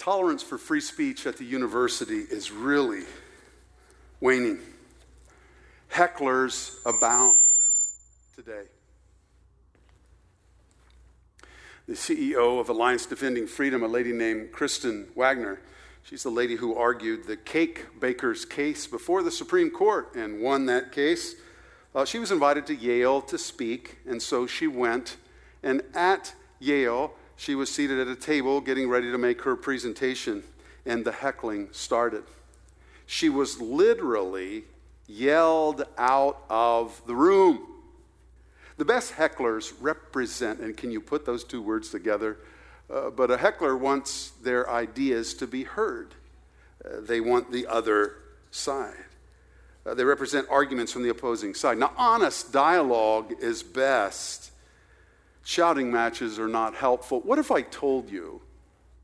tolerance for free speech at the university is really waning. Hecklers abound today. The CEO of Alliance Defending Freedom, a lady named Kristen Waggoner, she's the lady who argued the cake baker's case before the Supreme Court and won that case. Uh, she was invited to Yale to speak, and so she went. And at Yale, she was seated at a table getting ready to make her presentation, and the heckling started. She was literally yelled out of the room. The best hecklers represent, and can you put those two words together? Uh, but a heckler wants their ideas to be heard. Uh, they want the other side. Uh, they represent arguments from the opposing side. Now, honest dialogue is best shouting matches are not helpful. What if I told you,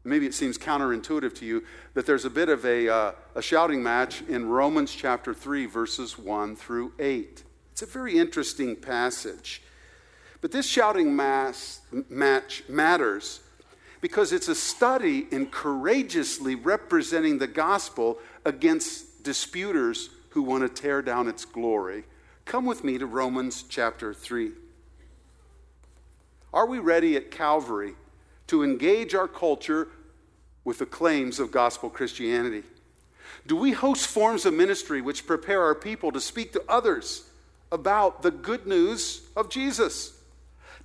maybe it seems counterintuitive to you, that there's a bit of a, uh, a shouting match in Romans chapter 3, verses 1 through 8? It's a very interesting passage. But this shouting mass, match matters because it's a study in courageously representing the gospel against disputers who want to tear down its glory. Come with me to Romans chapter 3. Are we ready at Calvary to engage our culture with the claims of gospel Christianity? Do we host forms of ministry which prepare our people to speak to others about the good news of Jesus?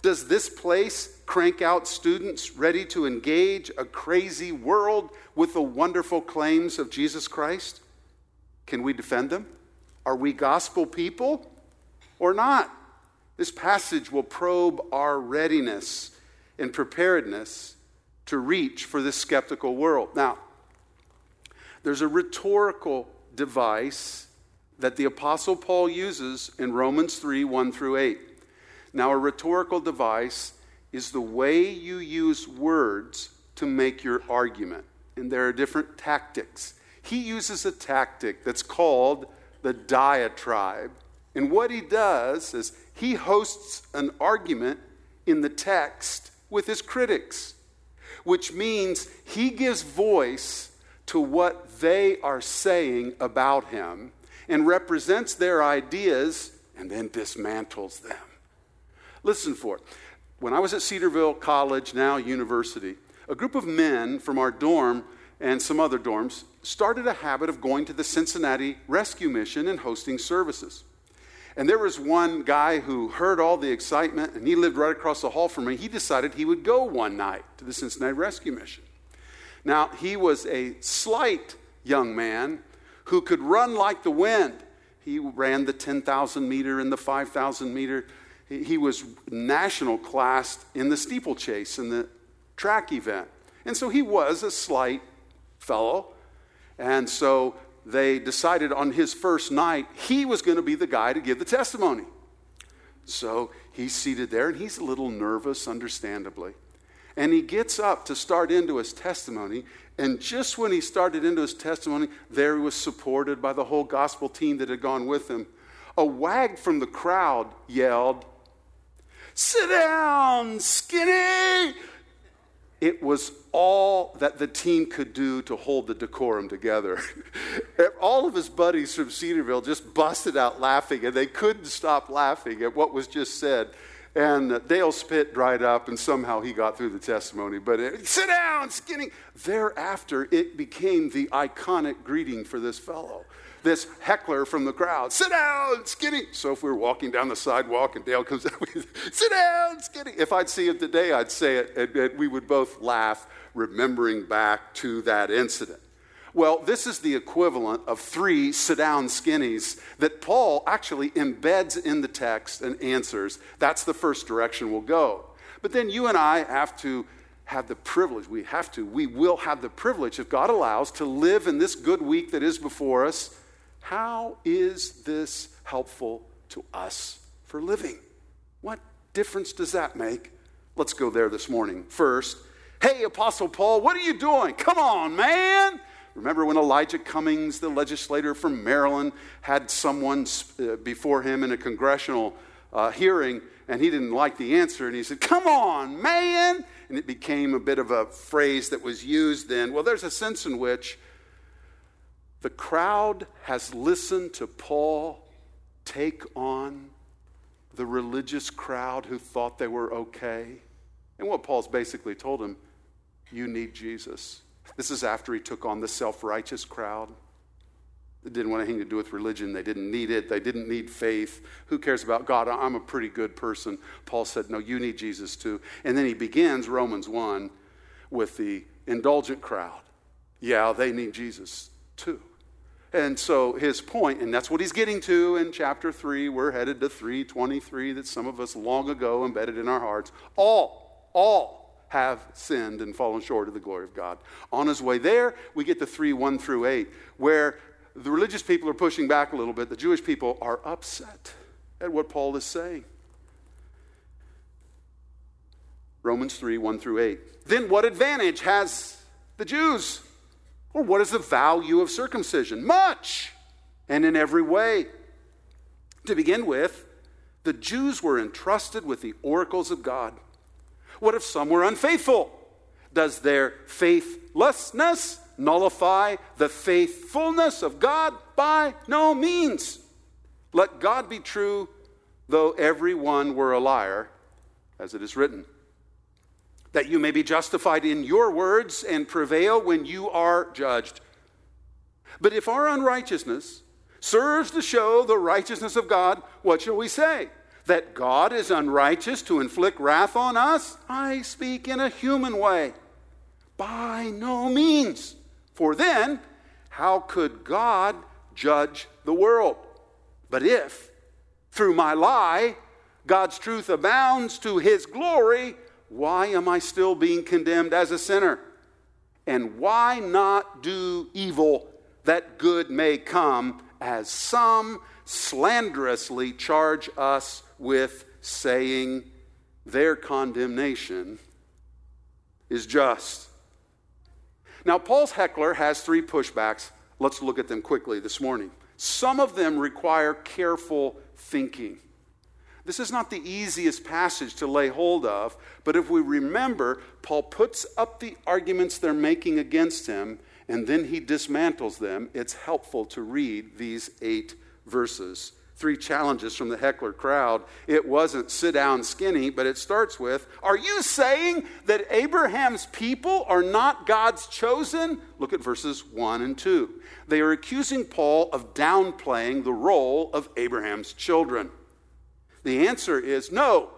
Does this place crank out students ready to engage a crazy world with the wonderful claims of Jesus Christ? Can we defend them? Are we gospel people or not? This passage will probe our readiness and preparedness to reach for this skeptical world. Now, there's a rhetorical device that the Apostle Paul uses in Romans 3 1 through 8. Now, a rhetorical device is the way you use words to make your argument. And there are different tactics. He uses a tactic that's called the diatribe. And what he does is he hosts an argument in the text with his critics, which means he gives voice to what they are saying about him and represents their ideas and then dismantles them. Listen for it. When I was at Cedarville College, now university, a group of men from our dorm and some other dorms started a habit of going to the Cincinnati Rescue Mission and hosting services. And there was one guy who heard all the excitement, and he lived right across the hall from me. He decided he would go one night to the Cincinnati Rescue Mission. Now, he was a slight young man who could run like the wind. He ran the 10,000 meter and the 5,000 meter. He was national classed in the steeplechase and the track event. And so he was a slight fellow. And so they decided on his first night he was going to be the guy to give the testimony. So he's seated there and he's a little nervous, understandably. And he gets up to start into his testimony. And just when he started into his testimony, there he was supported by the whole gospel team that had gone with him. A wag from the crowd yelled, Sit down, skinny! It was all that the team could do to hold the decorum together. all of his buddies from Cedarville just busted out laughing, and they couldn't stop laughing at what was just said. And uh, Dale's spit dried up, and somehow he got through the testimony. But it, sit down, skinny. Thereafter, it became the iconic greeting for this fellow this heckler from the crowd. Sit down, skinny. So if we were walking down the sidewalk and Dale comes up, sit down, skinny. If I'd see him today, I'd say it, and we would both laugh, remembering back to that incident. Well, this is the equivalent of three sit down skinnies that Paul actually embeds in the text and answers. That's the first direction we'll go. But then you and I have to have the privilege, we have to, we will have the privilege, if God allows, to live in this good week that is before us how is this helpful to us for living? What difference does that make? Let's go there this morning. First, hey, Apostle Paul, what are you doing? Come on, man. Remember when Elijah Cummings, the legislator from Maryland, had someone uh, before him in a congressional uh, hearing and he didn't like the answer and he said, Come on, man. and it became a bit of a phrase that was used then. Well, there's a sense in which the crowd has listened to Paul take on the religious crowd who thought they were okay. And what Paul's basically told them, you need Jesus. This is after he took on the self righteous crowd. They didn't want anything to do with religion. They didn't need it. They didn't need faith. Who cares about God? I'm a pretty good person. Paul said, No, you need Jesus too. And then he begins Romans 1 with the indulgent crowd. Yeah, they need Jesus too. And so his point, and that's what he's getting to in chapter 3, we're headed to 323 that some of us long ago embedded in our hearts. All, all have sinned and fallen short of the glory of God. On his way there, we get to 3 1 through 8, where the religious people are pushing back a little bit. The Jewish people are upset at what Paul is saying. Romans 3 1 through 8. Then what advantage has the Jews? Or what is the value of circumcision? Much, and in every way. To begin with, the Jews were entrusted with the oracles of God. What if some were unfaithful? Does their faithlessness nullify the faithfulness of God? By no means. Let God be true, though every one were a liar, as it is written that you may be justified in your words and prevail when you are judged. But if our unrighteousness serves to show the righteousness of God, what shall we say? That God is unrighteous to inflict wrath on us? I speak in a human way. By no means. For then, how could God judge the world? But if, through my lie, God's truth abounds to his glory, why am I still being condemned as a sinner? And why not do evil that good may come, as some slanderously charge us with saying their condemnation is just? Now, Paul's heckler has three pushbacks. Let's look at them quickly this morning. Some of them require careful thinking. This is not the easiest passage to lay hold of, but if we remember, Paul puts up the arguments they're making against him and then he dismantles them. It's helpful to read these eight verses. Three challenges from the heckler crowd. It wasn't sit down skinny, but it starts with Are you saying that Abraham's people are not God's chosen? Look at verses 1 and 2. They are accusing Paul of downplaying the role of Abraham's children. The answer is no.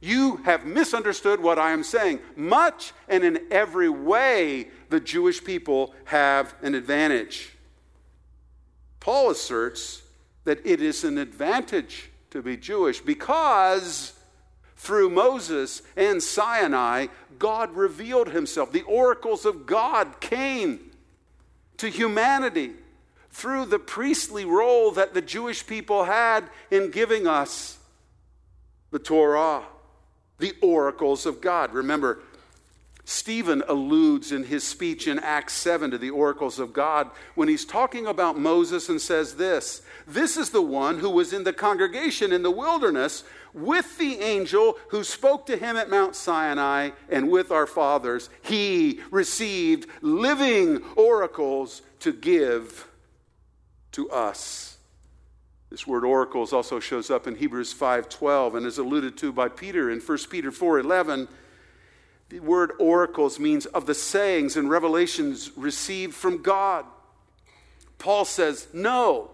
You have misunderstood what I am saying. Much and in every way, the Jewish people have an advantage. Paul asserts that it is an advantage to be Jewish because through Moses and Sinai, God revealed himself. The oracles of God came to humanity through the priestly role that the Jewish people had in giving us the Torah, the oracles of God. Remember, Stephen alludes in his speech in Acts 7 to the oracles of God when he's talking about Moses and says this This is the one who was in the congregation in the wilderness with the angel who spoke to him at Mount Sinai and with our fathers. He received living oracles to give to us. This word oracles also shows up in Hebrews 5:12 and is alluded to by Peter in 1 Peter 4:11. The word oracles means of the sayings and revelations received from God. Paul says, "No,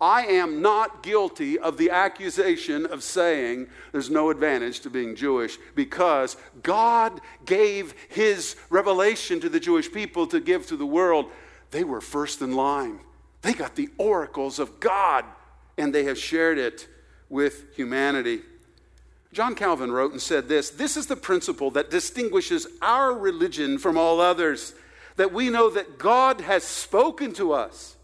I am not guilty of the accusation of saying there's no advantage to being Jewish because God gave his revelation to the Jewish people to give to the world. They were first in line. They got the oracles of God and they have shared it with humanity. John Calvin wrote and said this This is the principle that distinguishes our religion from all others, that we know that God has spoken to us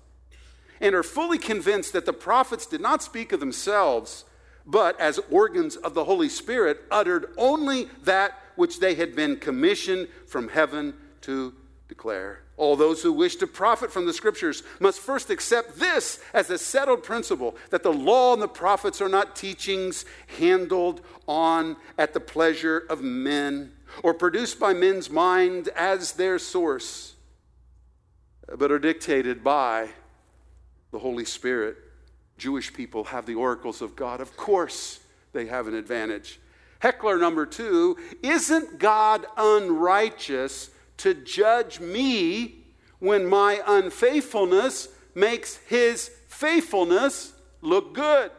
and are fully convinced that the prophets did not speak of themselves, but as organs of the Holy Spirit uttered only that which they had been commissioned from heaven to declare. All those who wish to profit from the scriptures must first accept this as a settled principle that the law and the prophets are not teachings handled on at the pleasure of men, or produced by men's mind as their source, but are dictated by the Holy Spirit. Jewish people have the oracles of God. Of course, they have an advantage. Heckler number two Isn't God unrighteous to judge me when my unfaithfulness makes his faithfulness look good?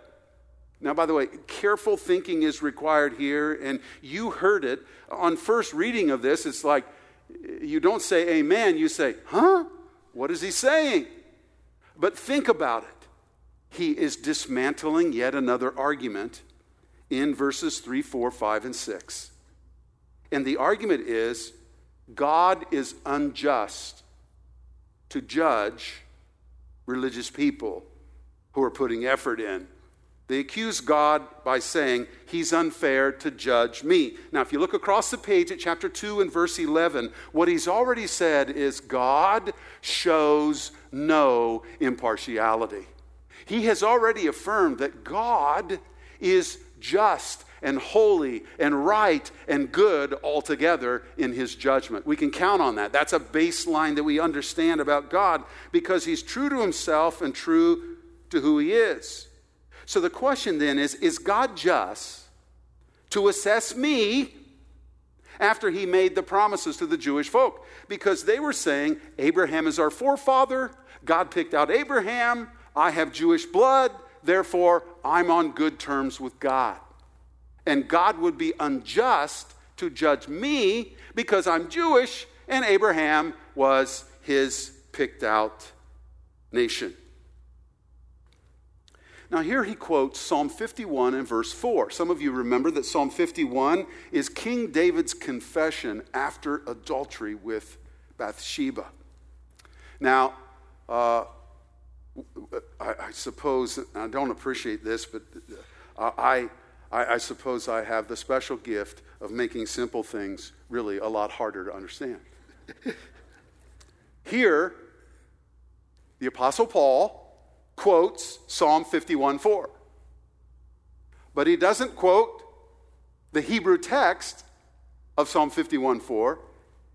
Now, by the way, careful thinking is required here, and you heard it. On first reading of this, it's like you don't say amen, you say, huh? What is he saying? But think about it. He is dismantling yet another argument in verses 3, 4, 5, and 6. And the argument is God is unjust to judge religious people who are putting effort in they accuse God by saying, He's unfair to judge me. Now, if you look across the page at chapter 2 and verse 11, what he's already said is God shows no impartiality. He has already affirmed that God is just and holy and right and good altogether in his judgment. We can count on that. That's a baseline that we understand about God because he's true to himself and true to who he is. So the question then is Is God just to assess me after he made the promises to the Jewish folk? Because they were saying, Abraham is our forefather. God picked out Abraham. I have Jewish blood. Therefore, I'm on good terms with God. And God would be unjust to judge me because I'm Jewish and Abraham was his picked out nation. Now, here he quotes Psalm 51 and verse 4. Some of you remember that Psalm 51 is King David's confession after adultery with Bathsheba. Now, uh, I, I, suppose, I don't appreciate this, but uh, I, I, I suppose I have the special gift of making simple things really a lot harder to understand. Here, the Apostle Paul quotes Psalm 51 4. But he doesn't quote the Hebrew text of Psalm 51 4.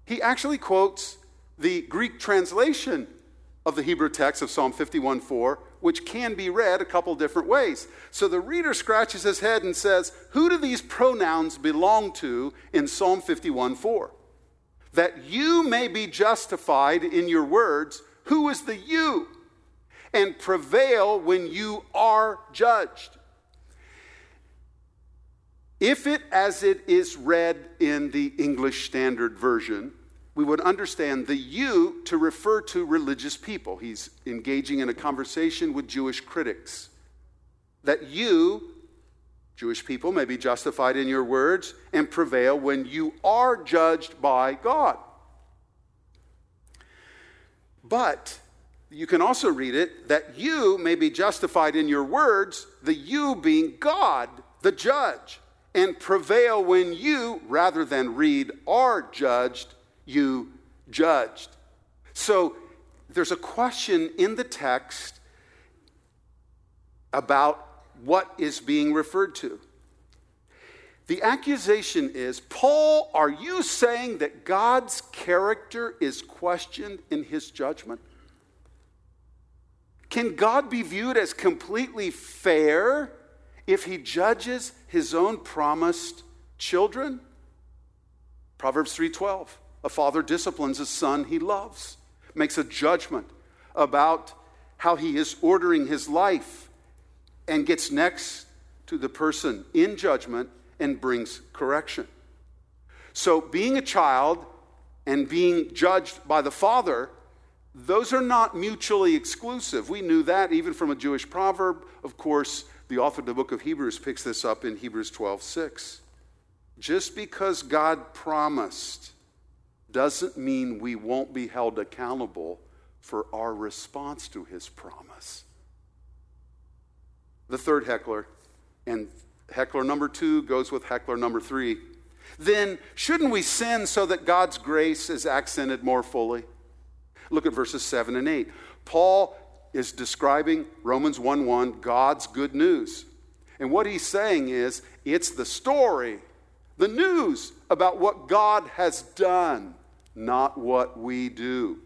He actually quotes the Greek translation of the Hebrew text of Psalm 51 4, which can be read a couple different ways. So the reader scratches his head and says, Who do these pronouns belong to in Psalm 51 4? That you may be justified in your words. Who is the you? and prevail when you are judged. If it, as it is read in the English Standard Version, we would understand the you to refer to religious people. He's engaging in a conversation with Jewish critics. That you, Jewish people, may be justified in your words and prevail when you are judged by God. But you can also read it that you may be justified in your words, the you being God, the judge, and prevail when you, rather than read, are judged, you judged. So there's a question in the text about what is being referred to. The accusation is Paul, are you saying that God's character is questioned in his judgment? Can God be viewed as completely fair if he judges his own promised children? Proverbs 3:12. A father disciplines a son he loves, makes a judgment about how he is ordering his life and gets next to the person in judgment and brings correction. So being a child and being judged by the father those are not mutually exclusive. We knew that even from a Jewish proverb. Of course, the author of the book of Hebrews picks this up in Hebrews 12 6. Just because God promised doesn't mean we won't be held accountable for our response to his promise. The third heckler, and heckler number two goes with heckler number three. Then, shouldn't we sin so that God's grace is accented more fully? Look at verses 7 and 8. Paul is describing Romans 1 1, God's good news. And what he's saying is, it's the story The news about what God has done, not what we do.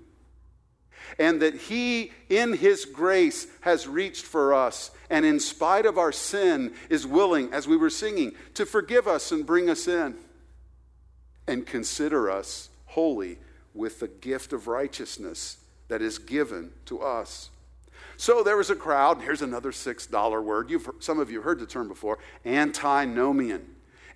And that He, in His grace, has reached for us, and in spite of our sin, is willing, as we were singing, to forgive us and bring us in and consider us holy with the gift of righteousness that is given to us. So there was a crowd. Here's another $6 word. You've, some of you heard the term before antinomian.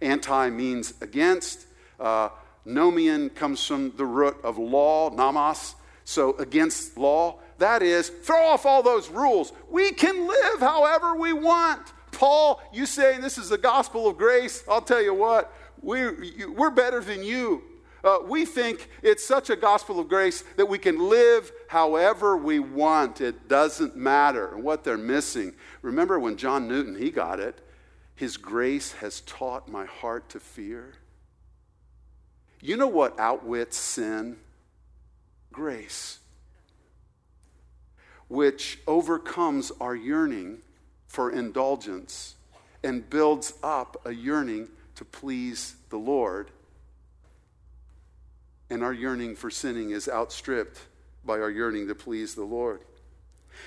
Anti means against. Uh, nomian comes from the root of law, nomos, so against law. That is, throw off all those rules. We can live however we want. Paul, you saying this is the gospel of grace? I'll tell you what, we're, we're better than you. Uh, we think it's such a gospel of grace that we can live however we want. It doesn't matter what they're missing. Remember when John Newton, he got it. His grace has taught my heart to fear. You know what outwits sin? Grace, which overcomes our yearning for indulgence and builds up a yearning to please the Lord and our yearning for sinning is outstripped by our yearning to please the Lord.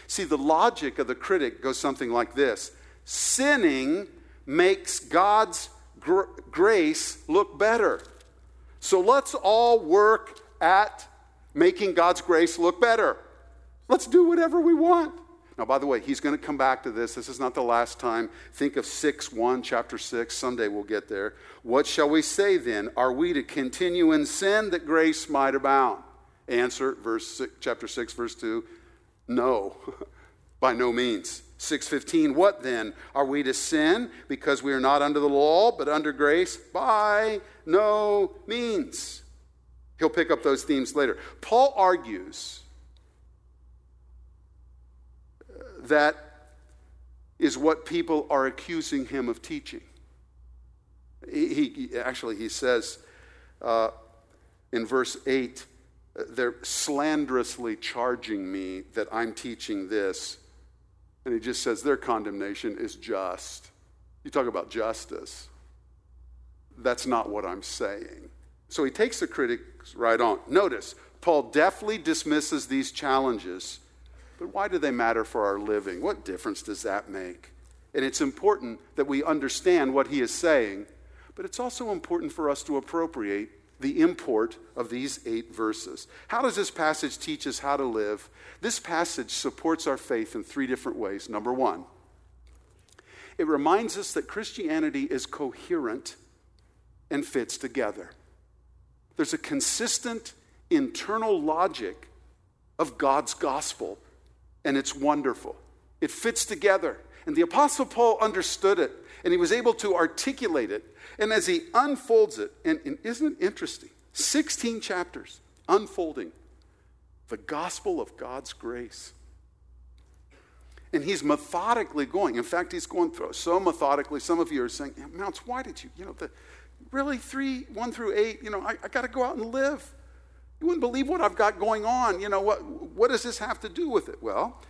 See, the logic of the critic goes something like this sinning makes God's gr- grace look better. So let's all work at making God's grace look better. Let's do whatever we want. Now, by the way, he's going to come back to this. This is not the last time. Think of 6 1, chapter 6. Someday we'll get there. What shall we say then? Are we to continue in sin that grace might abound? Answer, verse six, chapter 6, verse 2. No, by no means. 615 what then are we to sin because we are not under the law but under grace by no means he'll pick up those themes later paul argues that is what people are accusing him of teaching. He, he actually, he says uh, in verse 8, they're slanderously charging me that I'm teaching this. And he just says their condemnation is just. You talk about justice. That's not what I'm saying. So he takes the critics right on. Notice, Paul deftly dismisses these challenges but why do they matter for our living? What difference does that make? And it's important that we understand what he is saying, but it's also important for us to appropriate the import of these eight verses. How does this passage teach us how to live? This passage supports our faith in three different ways. Number one, it reminds us that Christianity is coherent and fits together. There's a consistent internal logic of God's gospel and it's wonderful. It fits together. And the Apostle Paul understood it, and he was able to articulate it. And as he unfolds it, and, and isn't it interesting? 16 chapters unfolding the gospel of God's grace. And he's methodically going. In fact, he's going through so methodically. Some of you are saying, Mounts, why did you, you know, the, really three, one through eight, you know, I, I got to go out and live. You wouldn't believe what I've got going on. You know, what, what does this have to do with it? Well,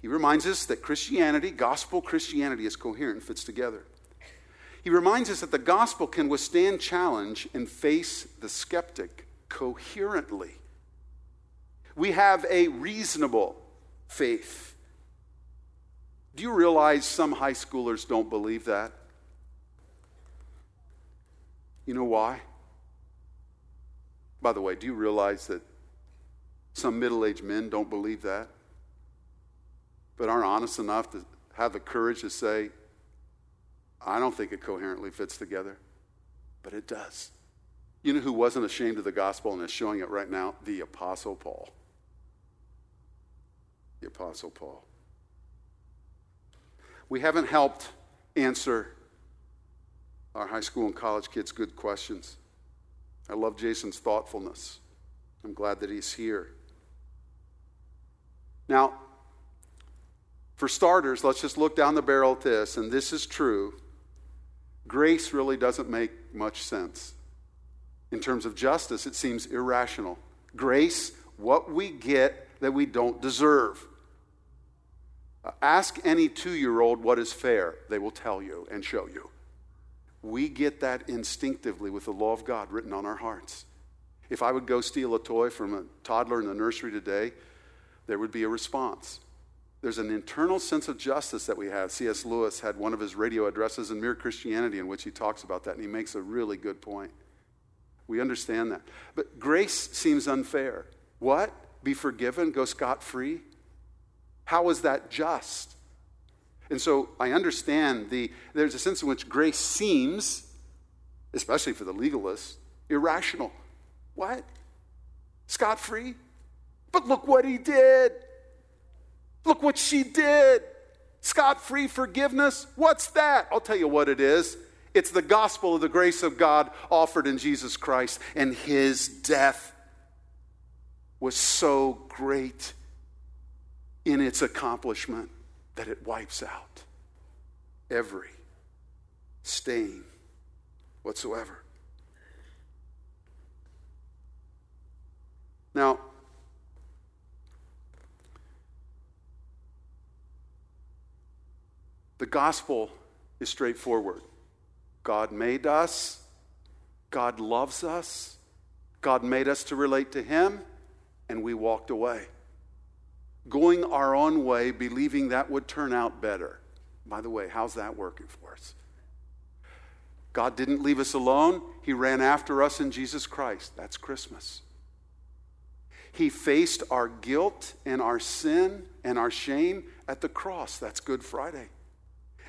he reminds us that Christianity, gospel Christianity, is coherent, fits together. He reminds us that the gospel can withstand challenge and face the skeptic coherently. We have a reasonable faith. Do you realize some high schoolers don't believe that? You know why? By the way, do you realize that some middle aged men don't believe that? But aren't honest enough to have the courage to say, I don't think it coherently fits together, but it does. You know who wasn't ashamed of the gospel and is showing it right now? The Apostle Paul. The Apostle Paul. We haven't helped answer our high school and college kids' good questions. I love Jason's thoughtfulness. I'm glad that he's here. Now, for starters, let's just look down the barrel at this, and this is true. Grace really doesn't make much sense. In terms of justice, it seems irrational. Grace, what we get that we don't deserve. Ask any two year old what is fair, they will tell you and show you. We get that instinctively with the law of God written on our hearts. If I would go steal a toy from a toddler in the nursery today, there would be a response. There's an internal sense of justice that we have. C.S. Lewis had one of his radio addresses in Mere Christianity in which he talks about that, and he makes a really good point. We understand that. But grace seems unfair. What? Be forgiven, go scot free? How is that just? And so I understand the, there's a sense in which grace seems, especially for the legalists, irrational. What? Scot free? But look what he did. Look what she did. Scot free forgiveness. What's that? I'll tell you what it is. It's the gospel of the grace of God offered in Jesus Christ, and his death was so great in its accomplishment that it wipes out every stain whatsoever. Now, the gospel is straightforward. God made us, God loves us, God made us to relate to Him, and we walked away going our own way, believing that would turn out better. By the way, how's that working for us? God didn't leave us alone, He ran after us in Jesus Christ. That's Christmas. He faced our guilt and our sin and our shame at the cross. That's Good Friday.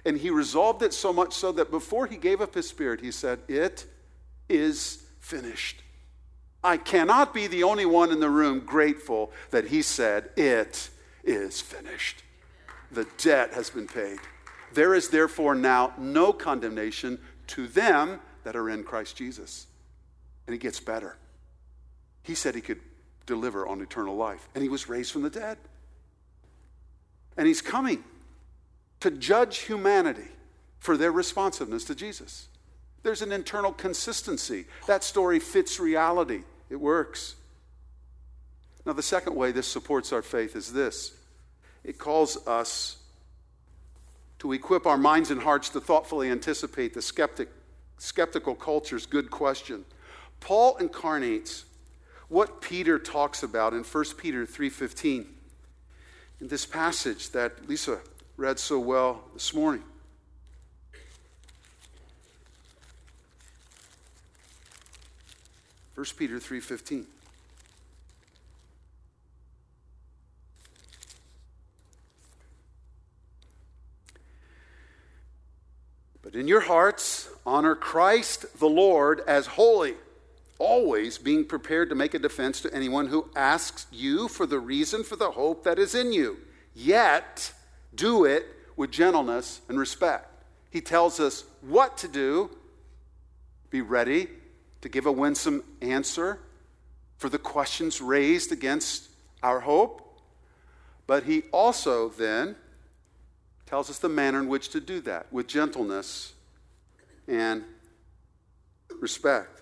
And He resolved it so much so that before He gave up His Spirit, He said, It is finished. I cannot be the only one in the room grateful that he said, It is finished. The debt has been paid. There is therefore now no condemnation to them that are in Christ Jesus. And it gets better. He said he could deliver on eternal life, and he was raised from the dead. And he's coming to judge humanity for their responsiveness to Jesus. There's an internal consistency. That story fits reality. It works. Now, the second way this supports our faith is this it calls us to equip our minds and hearts to thoughtfully anticipate the skeptic, skeptical culture's good question. Paul incarnates what Peter talks about in 1 Peter 3:15 in this passage that Lisa read so well this morning. 1 Peter 3:15. But in your hearts, honor Christ the Lord as holy, always being prepared to make a defense to anyone who asks you for the reason for the hope that is in you. Yet, do it with gentleness and respect. He tells us what to do. Be ready to give a winsome answer for the questions raised against our hope. But he also then tells us the manner in which to do that with gentleness and respect.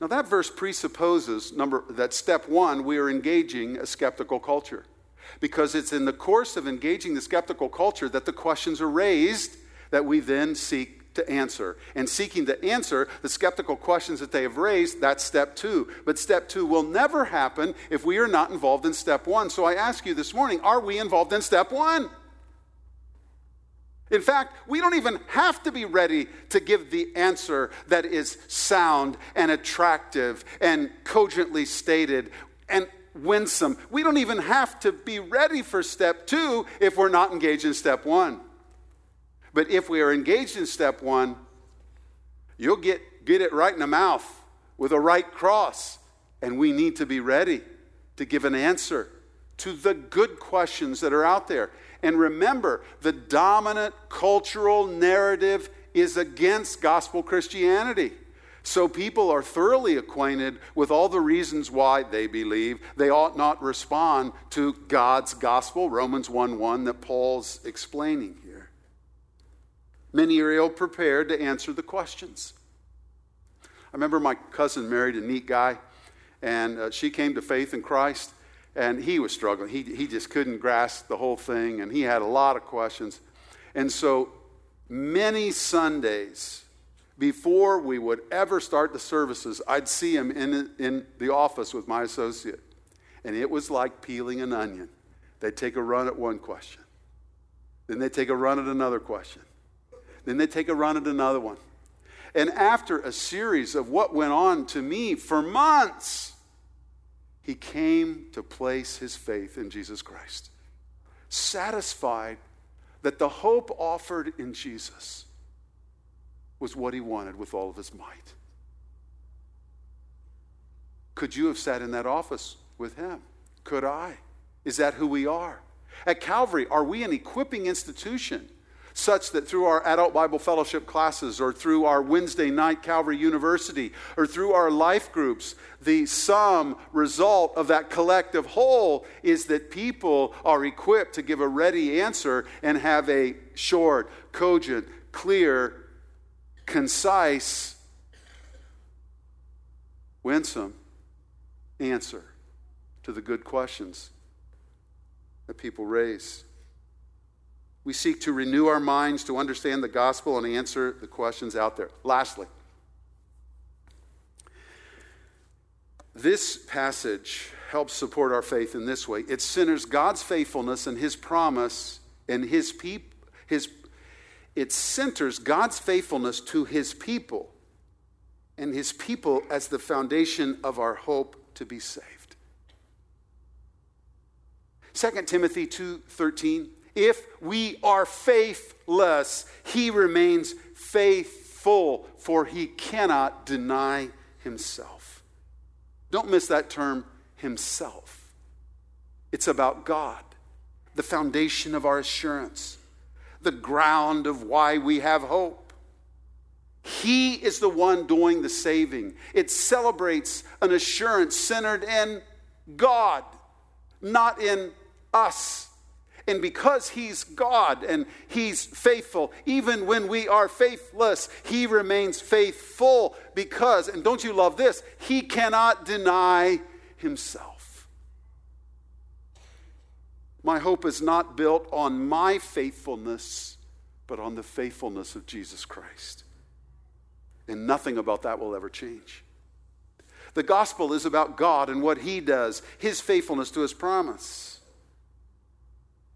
Now, that verse presupposes number, that step one, we are engaging a skeptical culture. Because it's in the course of engaging the skeptical culture that the questions are raised that we then seek to answer. And seeking to answer the skeptical questions that they have raised, that's step two. But step two will never happen if we are not involved in step one. So I ask you this morning are we involved in step one? In fact, we don't even have to be ready to give the answer that is sound and attractive and cogently stated and winsome. We don't even have to be ready for step two if we're not engaged in step one. But if we are engaged in step one, you'll get, get it right in the mouth with a right cross. And we need to be ready to give an answer to the good questions that are out there. And remember, the dominant cultural narrative is against gospel Christianity. So people are thoroughly acquainted with all the reasons why they believe they ought not respond to God's gospel, Romans 1 1, that Paul's explaining here. Many are ill prepared to answer the questions. I remember my cousin married a neat guy, and uh, she came to faith in Christ, and he was struggling. He, he just couldn't grasp the whole thing, and he had a lot of questions. And so many Sundays, before we would ever start the services, I'd see him in, in the office with my associate. And it was like peeling an onion. They'd take a run at one question, then they'd take a run at another question, then they'd take a run at another one. And after a series of what went on to me for months, he came to place his faith in Jesus Christ, satisfied that the hope offered in Jesus was what he wanted with all of his might. Could you have sat in that office with him? Could I? Is that who we are? At Calvary, are we an equipping institution such that through our adult Bible fellowship classes or through our Wednesday night Calvary University or through our life groups, the sum result of that collective whole is that people are equipped to give a ready answer and have a short, cogent, clear, concise, winsome answer to the good questions that people raise. We seek to renew our minds to understand the gospel and answer the questions out there. Lastly, this passage helps support our faith in this way it centers God's faithfulness and his promise and his people his it centers God's faithfulness to his people and his people as the foundation of our hope to be saved. 2 Timothy 2:13 If we are faithless, he remains faithful, for he cannot deny himself. Don't miss that term himself. It's about God, the foundation of our assurance the ground of why we have hope. He is the one doing the saving. It celebrates an assurance centered in God, not in us. And because He's God and He's faithful, even when we are faithless, He remains faithful because, and don't you love this, He cannot deny Himself. My hope is not built on my faithfulness, but on the faithfulness of Jesus Christ. And nothing about that will ever change. The gospel is about God and what He does, His faithfulness to His promise.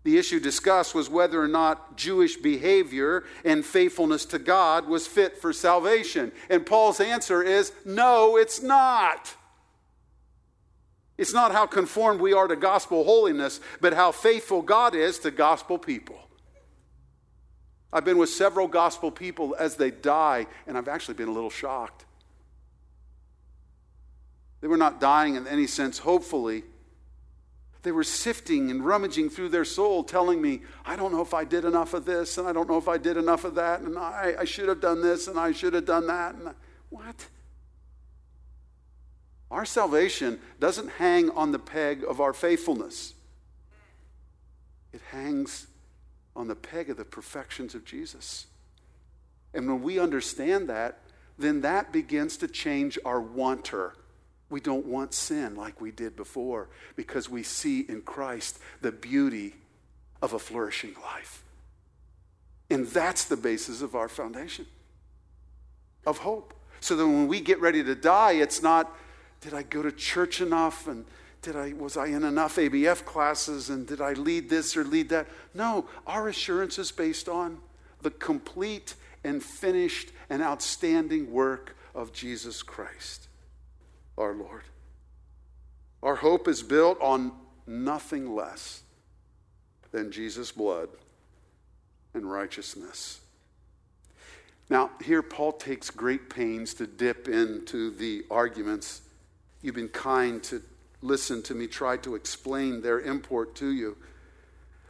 The issue discussed was whether or not Jewish behavior and faithfulness to God was fit for salvation. And Paul's answer is no, it's not. It's not how conformed we are to gospel holiness, but how faithful God is to gospel people. I've been with several gospel people as they die, and I've actually been a little shocked. They were not dying in any sense, hopefully. They were sifting and rummaging through their soul, telling me, I don't know if I did enough of this, and I don't know if I did enough of that, and I, I should have done this, and I should have done that. And I, what? Our salvation doesn't hang on the peg of our faithfulness, it hangs on the peg of the perfections of Jesus. And when we understand that, then that begins to change our wanter. We don't want sin like we did before because we see in Christ the beauty of a flourishing life. And that's the basis of our foundation of hope. So that when we get ready to die, it's not did I go to church enough and did I was I in enough ABF classes and did I lead this or lead that? No, our assurance is based on the complete and finished and outstanding work of Jesus Christ, our Lord. Our hope is built on nothing less than Jesus' blood and righteousness. Now, here Paul takes great pains to dip into the arguments You've been kind to listen to me try to explain their import to you.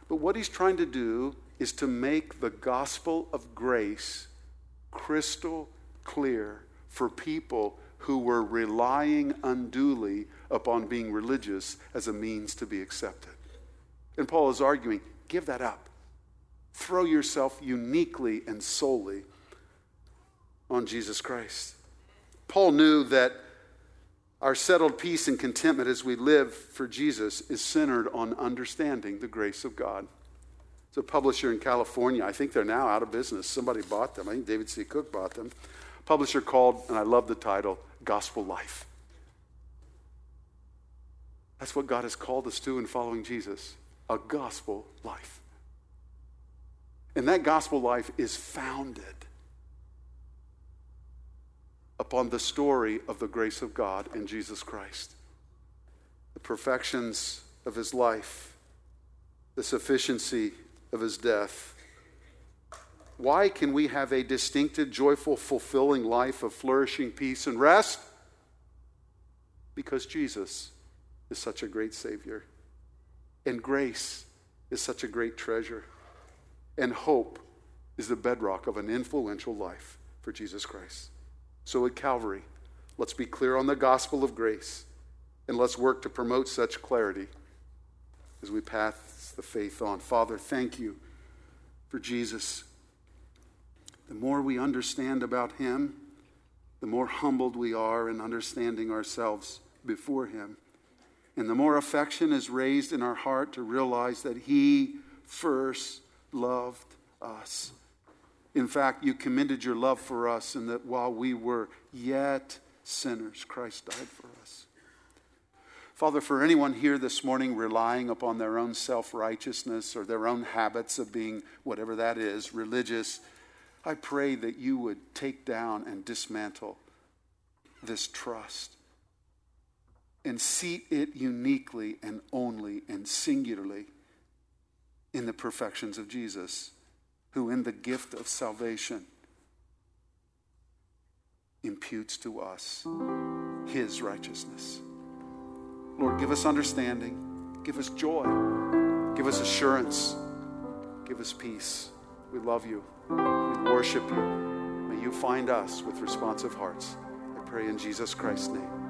But what he's trying to do is to make the gospel of grace crystal clear for people who were relying unduly upon being religious as a means to be accepted. And Paul is arguing give that up. Throw yourself uniquely and solely on Jesus Christ. Paul knew that our settled peace and contentment as we live for Jesus is centered on understanding the grace of God. It's a publisher in California. I think they're now out of business. Somebody bought them. I think David C. Cook bought them. Publisher called, and I love the title, Gospel Life. That's what God has called us to in following Jesus a gospel life. And that gospel life is founded upon the story of the grace of God in Jesus Christ. The perfections of his life, the sufficiency of his death. Why can we have a distinctive, joyful, fulfilling life of flourishing peace and rest? Because Jesus is such a great Savior, and grace is such a great treasure, and hope is the bedrock of an influential life for Jesus Christ. So at Calvary, let's be clear on the gospel of grace and let's work to promote such clarity as we pass the faith on. Father, thank you for Jesus. The more we understand about him, the more humbled we are in understanding ourselves before him. And the more affection is raised in our heart to realize that he first loved us. In fact, you commended your love for us, and that while we were yet sinners, Christ died for us. Father, for anyone here this morning relying upon their own self righteousness or their own habits of being, whatever that is, religious, I pray that you would take down and dismantle this trust and seat it uniquely and only and singularly in the perfections of Jesus who in the gift of salvation imputes to us his righteousness. Lord, give us understanding, give us joy, give us assurance, give us peace. We love you, we worship you. May you find us with responsive hearts. I pray in Jesus Christ's name.